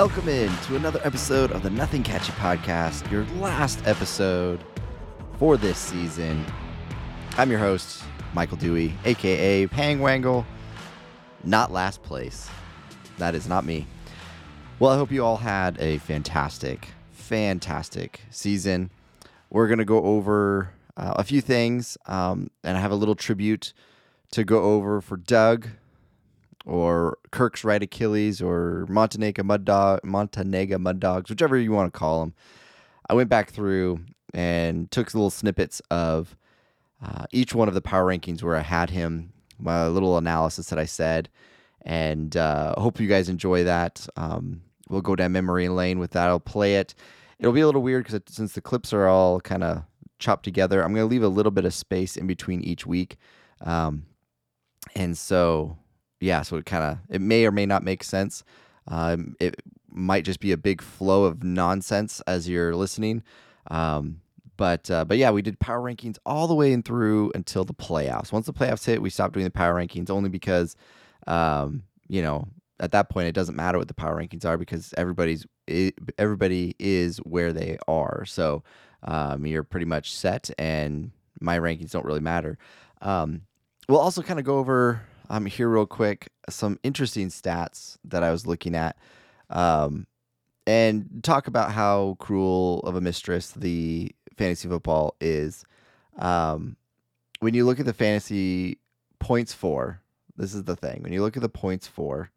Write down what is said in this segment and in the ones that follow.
Welcome in to another episode of the Nothing Catchy podcast, your last episode for this season. I'm your host, Michael Dewey, aka Pangwangle, not last place. That is not me. Well, I hope you all had a fantastic, fantastic season. We're going to go over uh, a few things, um, and I have a little tribute to go over for Doug, or Kirk's right Achilles or Montenegro Mud Dog, Montenegro Mud Dogs, whichever you want to call them. I went back through and took little snippets of uh, each one of the power rankings where I had him, my little analysis that I said, and uh, hope you guys enjoy that. Um, we'll go down memory lane with that. I'll play it. It'll be a little weird because since the clips are all kind of chopped together, I'm going to leave a little bit of space in between each week. Um, and so yeah, so it kind of it may or may not make sense. Um, it might just be a big flow of nonsense as you're listening. Um, but uh, but yeah, we did power rankings all the way in through until the playoffs. Once the playoffs hit, we stopped doing the power rankings only because um, you know at that point it doesn't matter what the power rankings are because everybody's everybody is where they are. So um, you're pretty much set, and my rankings don't really matter. Um, we'll also kind of go over um, here real quick some interesting stats that I was looking at, um, and talk about how cruel of a mistress the fantasy football is. Um, when you look at the fantasy points for, this is the thing. When you look at the points for,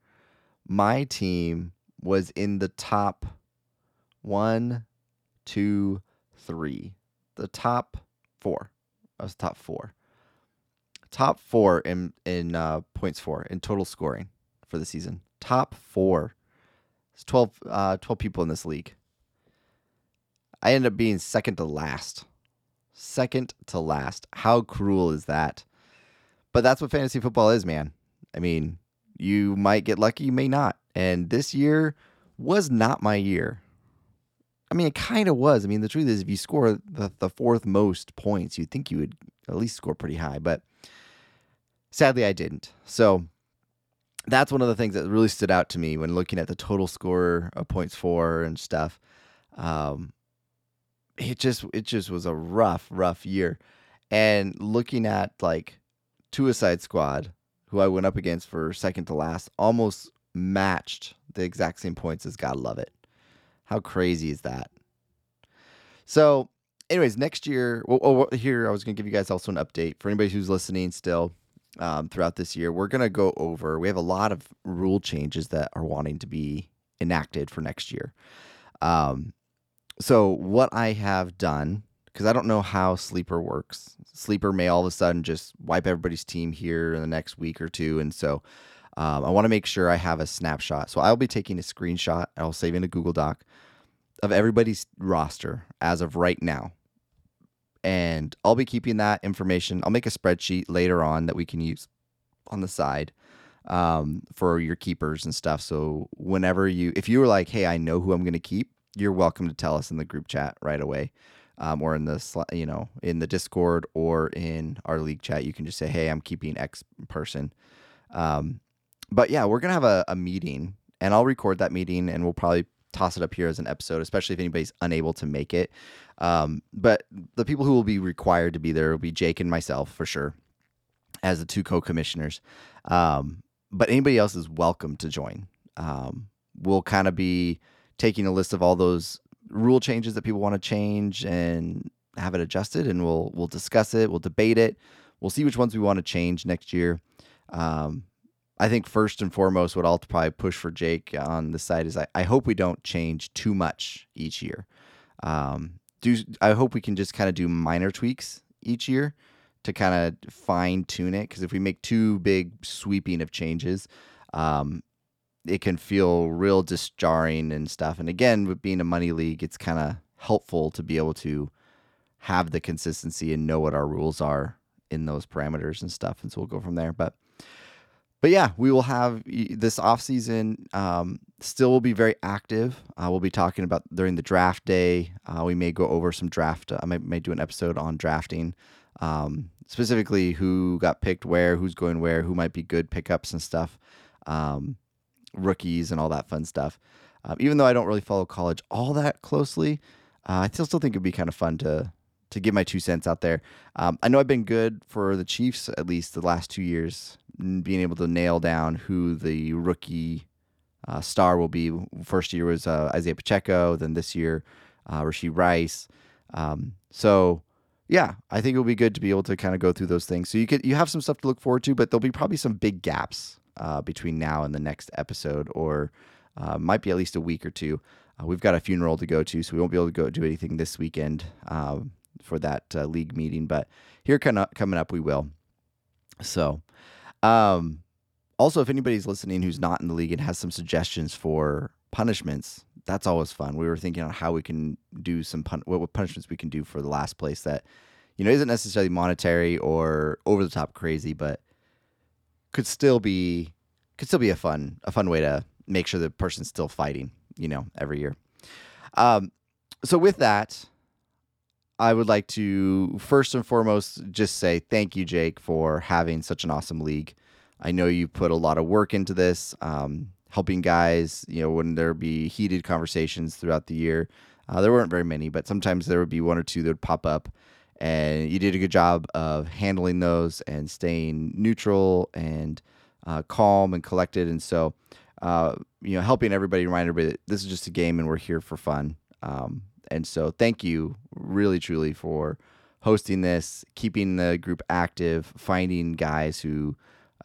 my team was in the top one, two, three. The top four. I was top four top four in in uh, points for in total scoring for the season. Top four. It's 12, uh, 12 people in this league. I ended up being second to last. Second to last. How cruel is that? But that's what fantasy football is, man. I mean, you might get lucky, you may not. And this year was not my year. I mean, it kind of was. I mean, the truth is, if you score the, the fourth most points, you'd think you would at least score pretty high. But Sadly, I didn't. So that's one of the things that really stood out to me when looking at the total score of points for and stuff. Um, it just it just was a rough, rough year. And looking at like Suicide Squad, who I went up against for second to last, almost matched the exact same points as God Love It. How crazy is that? So, anyways, next year, well, oh, here I was going to give you guys also an update for anybody who's listening still um, throughout this year. We're going to go over, we have a lot of rule changes that are wanting to be enacted for next year. Um, so, what I have done, because I don't know how Sleeper works, Sleeper may all of a sudden just wipe everybody's team here in the next week or two. And so, um, I want to make sure I have a snapshot. So, I'll be taking a screenshot, I'll save in a Google Doc of everybody's roster as of right now and I'll be keeping that information. I'll make a spreadsheet later on that we can use on the side um, for your keepers and stuff. So whenever you, if you were like, hey, I know who I'm going to keep, you're welcome to tell us in the group chat right away, um, or in the you know in the Discord or in our league chat. You can just say, hey, I'm keeping X person. Um, but yeah, we're gonna have a, a meeting, and I'll record that meeting, and we'll probably toss it up here as an episode, especially if anybody's unable to make it. Um, but the people who will be required to be there will be Jake and myself for sure, as the two co-commissioners. Um, but anybody else is welcome to join. Um, we'll kind of be taking a list of all those rule changes that people want to change and have it adjusted, and we'll we'll discuss it. We'll debate it. We'll see which ones we want to change next year. Um, I think first and foremost, what I'll probably push for Jake on the side is I, I hope we don't change too much each year. Um, do I hope we can just kind of do minor tweaks each year to kind of fine tune it because if we make too big sweeping of changes, um, it can feel real disjarring and stuff. And again, with being a money league, it's kind of helpful to be able to have the consistency and know what our rules are in those parameters and stuff. And so we'll go from there. But but yeah, we will have this off season. Um, still, will be very active. Uh, we'll be talking about during the draft day. Uh, we may go over some draft. I might, may do an episode on drafting, um, specifically who got picked where, who's going where, who might be good pickups and stuff, um, rookies and all that fun stuff. Um, even though I don't really follow college all that closely, uh, I still still think it'd be kind of fun to to give my two cents out there. Um, I know I've been good for the Chiefs at least the last two years, being able to nail down who the rookie uh, star will be. First year was uh, Isaiah Pacheco, then this year uh, Rashee Rice. Um, so yeah, I think it'll be good to be able to kind of go through those things. So you could you have some stuff to look forward to, but there'll be probably some big gaps uh, between now and the next episode, or uh, might be at least a week or two. Uh, we've got a funeral to go to, so we won't be able to go do anything this weekend um, for that uh, league meeting. But here kind of coming up, we will. So, um, also, if anybody's listening who's not in the league and has some suggestions for punishments, that's always fun. We were thinking on how we can do some pun- what, punishments we can do for the last place that you know isn't necessarily monetary or over the top crazy, but could still be could still be a fun a fun way to make sure the person's still fighting. You know, every year. Um, so with that, I would like to first and foremost just say thank you, Jake, for having such an awesome league. I know you put a lot of work into this. Um, helping guys, you know, when there be heated conversations throughout the year. Uh, there weren't very many, but sometimes there would be one or two that would pop up, and you did a good job of handling those and staying neutral and uh, calm and collected. And so, uh, you know, helping everybody remind everybody that this is just a game and we're here for fun. Um, and so, thank you, really, truly, for hosting this, keeping the group active, finding guys who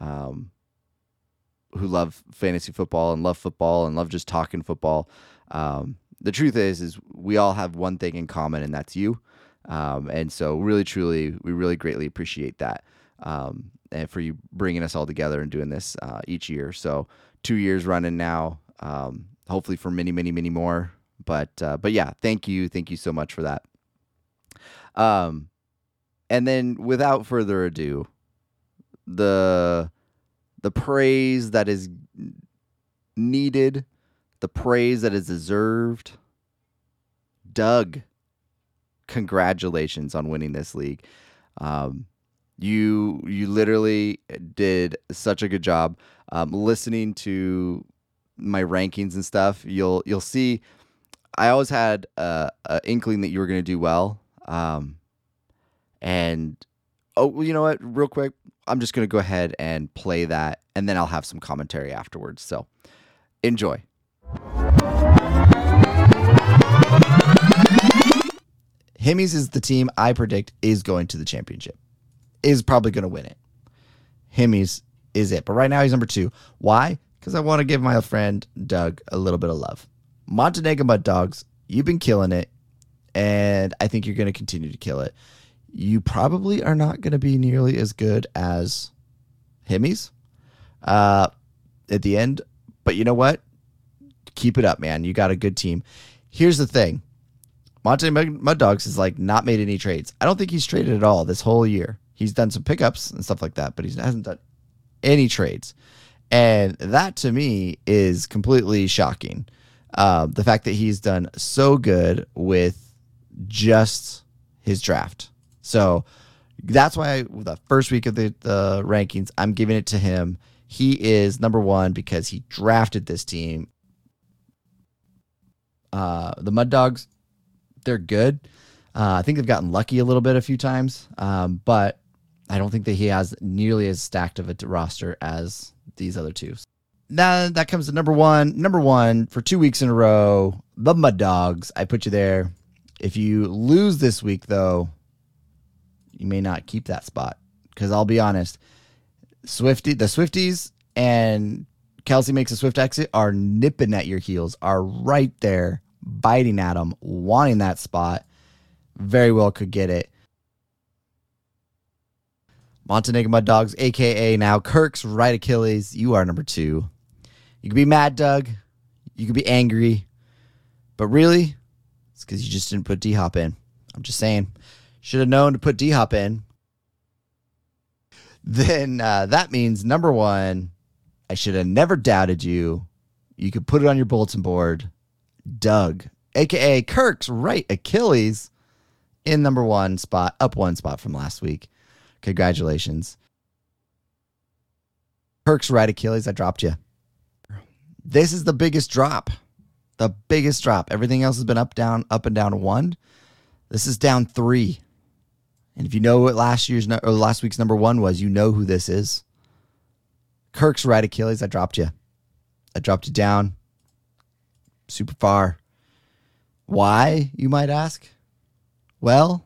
um, who love fantasy football and love football and love just talking football. Um, the truth is, is we all have one thing in common, and that's you. Um, and so, really, truly, we really greatly appreciate that, um, and for you bringing us all together and doing this uh, each year. So, two years running now. Um, hopefully, for many, many, many more. But, uh, but yeah, thank you, thank you so much for that. Um, and then, without further ado, the the praise that is needed, the praise that is deserved. Doug, congratulations on winning this league. Um, you you literally did such a good job. Um, listening to my rankings and stuff, you'll you'll see. I always had a, a inkling that you were going to do well. Um, and oh, you know what? Real quick, I'm just going to go ahead and play that, and then I'll have some commentary afterwards. So enjoy. Himmies is the team I predict is going to the championship, is probably going to win it. Himmies is it. But right now he's number two. Why? Because I want to give my friend Doug a little bit of love. Montenegro Mud Dogs, you've been killing it, and I think you're going to continue to kill it you probably are not going to be nearly as good as Himmies uh, at the end. But you know what? Keep it up, man. You got a good team. Here's the thing Monte Mud Dogs has like not made any trades. I don't think he's traded at all this whole year. He's done some pickups and stuff like that, but he hasn't done any trades. And that to me is completely shocking. Uh, the fact that he's done so good with just his draft. So that's why I, the first week of the, the rankings, I'm giving it to him. He is number one because he drafted this team. Uh, the Mud Dogs, they're good. Uh, I think they've gotten lucky a little bit a few times, um, but I don't think that he has nearly as stacked of a roster as these other two. Now that comes to number one. Number one for two weeks in a row, the Mud Dogs. I put you there. If you lose this week, though, you may not keep that spot because I'll be honest, Swifty, the Swifties and Kelce makes a swift exit are nipping at your heels, are right there, biting at them, wanting that spot. Very well could get it. Montenegro Mud Dogs, aka now Kirk's right Achilles. You are number two. You could be mad, Doug. You could be angry, but really, it's because you just didn't put D Hop in. I'm just saying. Should have known to put D Hop in. Then uh, that means number one, I should have never doubted you. You could put it on your bulletin board. Doug, aka Kirk's right Achilles, in number one spot, up one spot from last week. Congratulations. Kirk's right Achilles, I dropped you. This is the biggest drop The biggest drop. Everything else has been up, down, up and down one. This is down three. And if you know what last year's or last week's number one was, you know who this is. Kirk's right Achilles. I dropped you. I dropped you down super far. Why, you might ask? Well,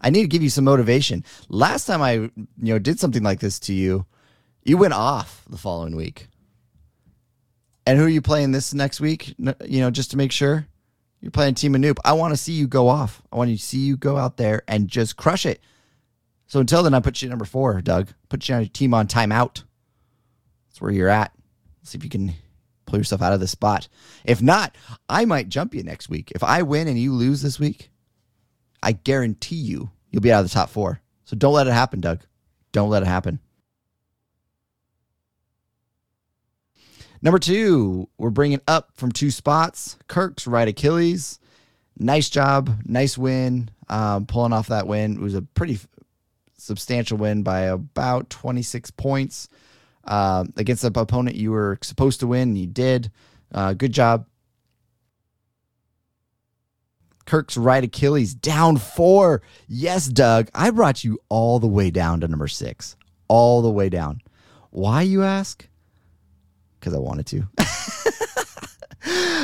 I need to give you some motivation. Last time I, you know, did something like this to you, you went off the following week. And who are you playing this next week? You know, just to make sure you're playing Team Anoop. I want to see you go off. I want to see you go out there and just crush it. So until then, I put you at number four, Doug. Put you on your team on timeout. That's where you're at. See if you can pull yourself out of the spot. If not, I might jump you next week. If I win and you lose this week, I guarantee you, you'll be out of the top four. So don't let it happen, Doug. Don't let it happen. Number two, we're bringing up from two spots. Kirk's right Achilles. Nice job. Nice win. Um, pulling off that win. It was a pretty substantial win by about 26 points uh, against the opponent you were supposed to win. You did. Uh, good job. Kirk's right Achilles down four. Yes, Doug. I brought you all the way down to number six. All the way down. Why, you ask? Because I wanted to.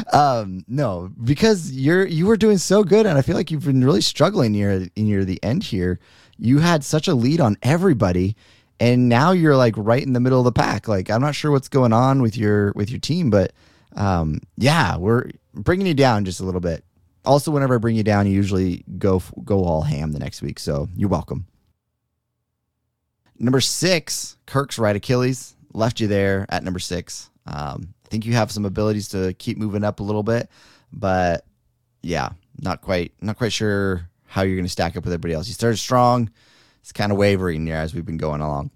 um, no, because you're you were doing so good, and I feel like you've been really struggling near near the end here. You had such a lead on everybody, and now you're like right in the middle of the pack. Like I'm not sure what's going on with your with your team, but um, yeah, we're bringing you down just a little bit. Also, whenever I bring you down, you usually go go all ham the next week, so you're welcome. Number six, Kirk's right Achilles left you there at number six. Um, I think you have some abilities to keep moving up a little bit, but yeah, not quite not quite sure how you're going to stack up with everybody else. You started strong it's kind of wavering here as we've been going along.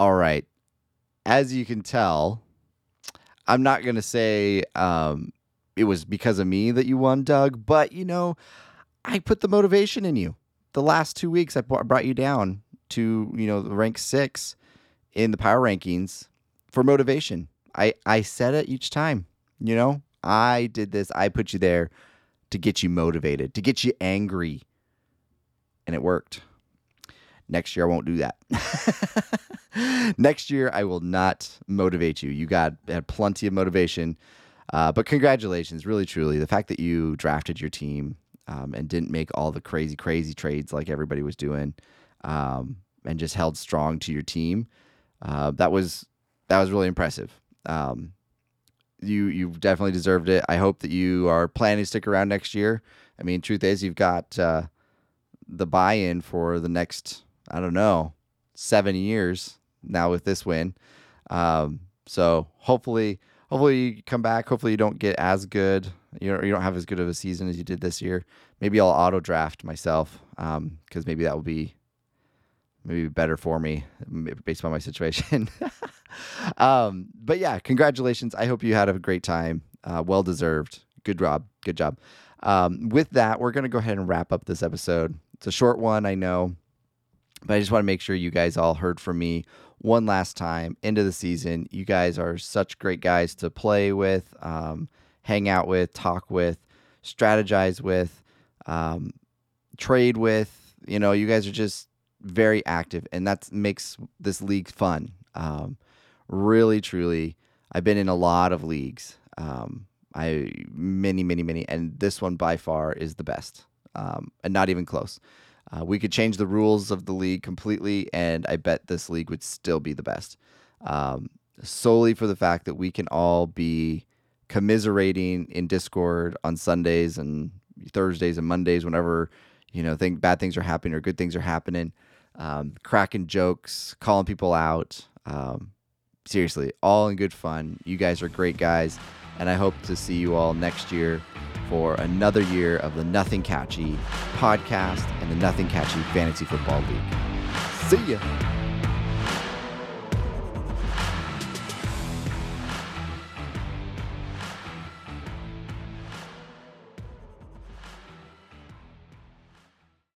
All right. As you can tell, I'm not going to say um, it was because of me that you won, Doug, but you know, I put the motivation in you. The last two weeks, I brought you down to, you know, rank six in the power rankings for motivation. I, I said it each time, you know, I did this, I put you there to get you motivated, to get you angry. And it worked. Next year, I won't do that. Next year, I will not motivate you. You got had plenty of motivation. Uh, but congratulations, really, truly. The fact that you drafted your team um, and didn't make all the crazy, crazy trades like everybody was doing, um, and just held strong to your team, uh, that was that was really impressive. Um, you you definitely deserved it. I hope that you are planning to stick around next year. I mean, truth is, you've got uh, the buy-in for the next I don't know seven years now with this win. Um, so hopefully, hopefully you come back. Hopefully you don't get as good. You know, you don't have as good of a season as you did this year. Maybe I'll auto draft myself because um, maybe that will be maybe better for me based on my situation. um, but yeah, congratulations. I hope you had a great time. Uh, well deserved. Good job. Good job. Um, with that, we're going to go ahead and wrap up this episode. It's a short one, I know, but I just want to make sure you guys all heard from me one last time into the season. You guys are such great guys to play with, um, hang out with, talk with, strategize with, um, trade with. You know, you guys are just very active, and that makes this league fun. Um, really, truly, I've been in a lot of leagues. Um, I many, many, many, and this one by far is the best, um, and not even close. Uh, we could change the rules of the league completely, and I bet this league would still be the best. Um, solely for the fact that we can all be commiserating in Discord on Sundays and Thursdays and Mondays, whenever you know think bad things are happening or good things are happening um, cracking jokes, calling people out. Um, seriously, all in good fun. You guys are great guys, and I hope to see you all next year for another year of the Nothing Catchy podcast and the Nothing Catchy Fantasy Football League. See ya.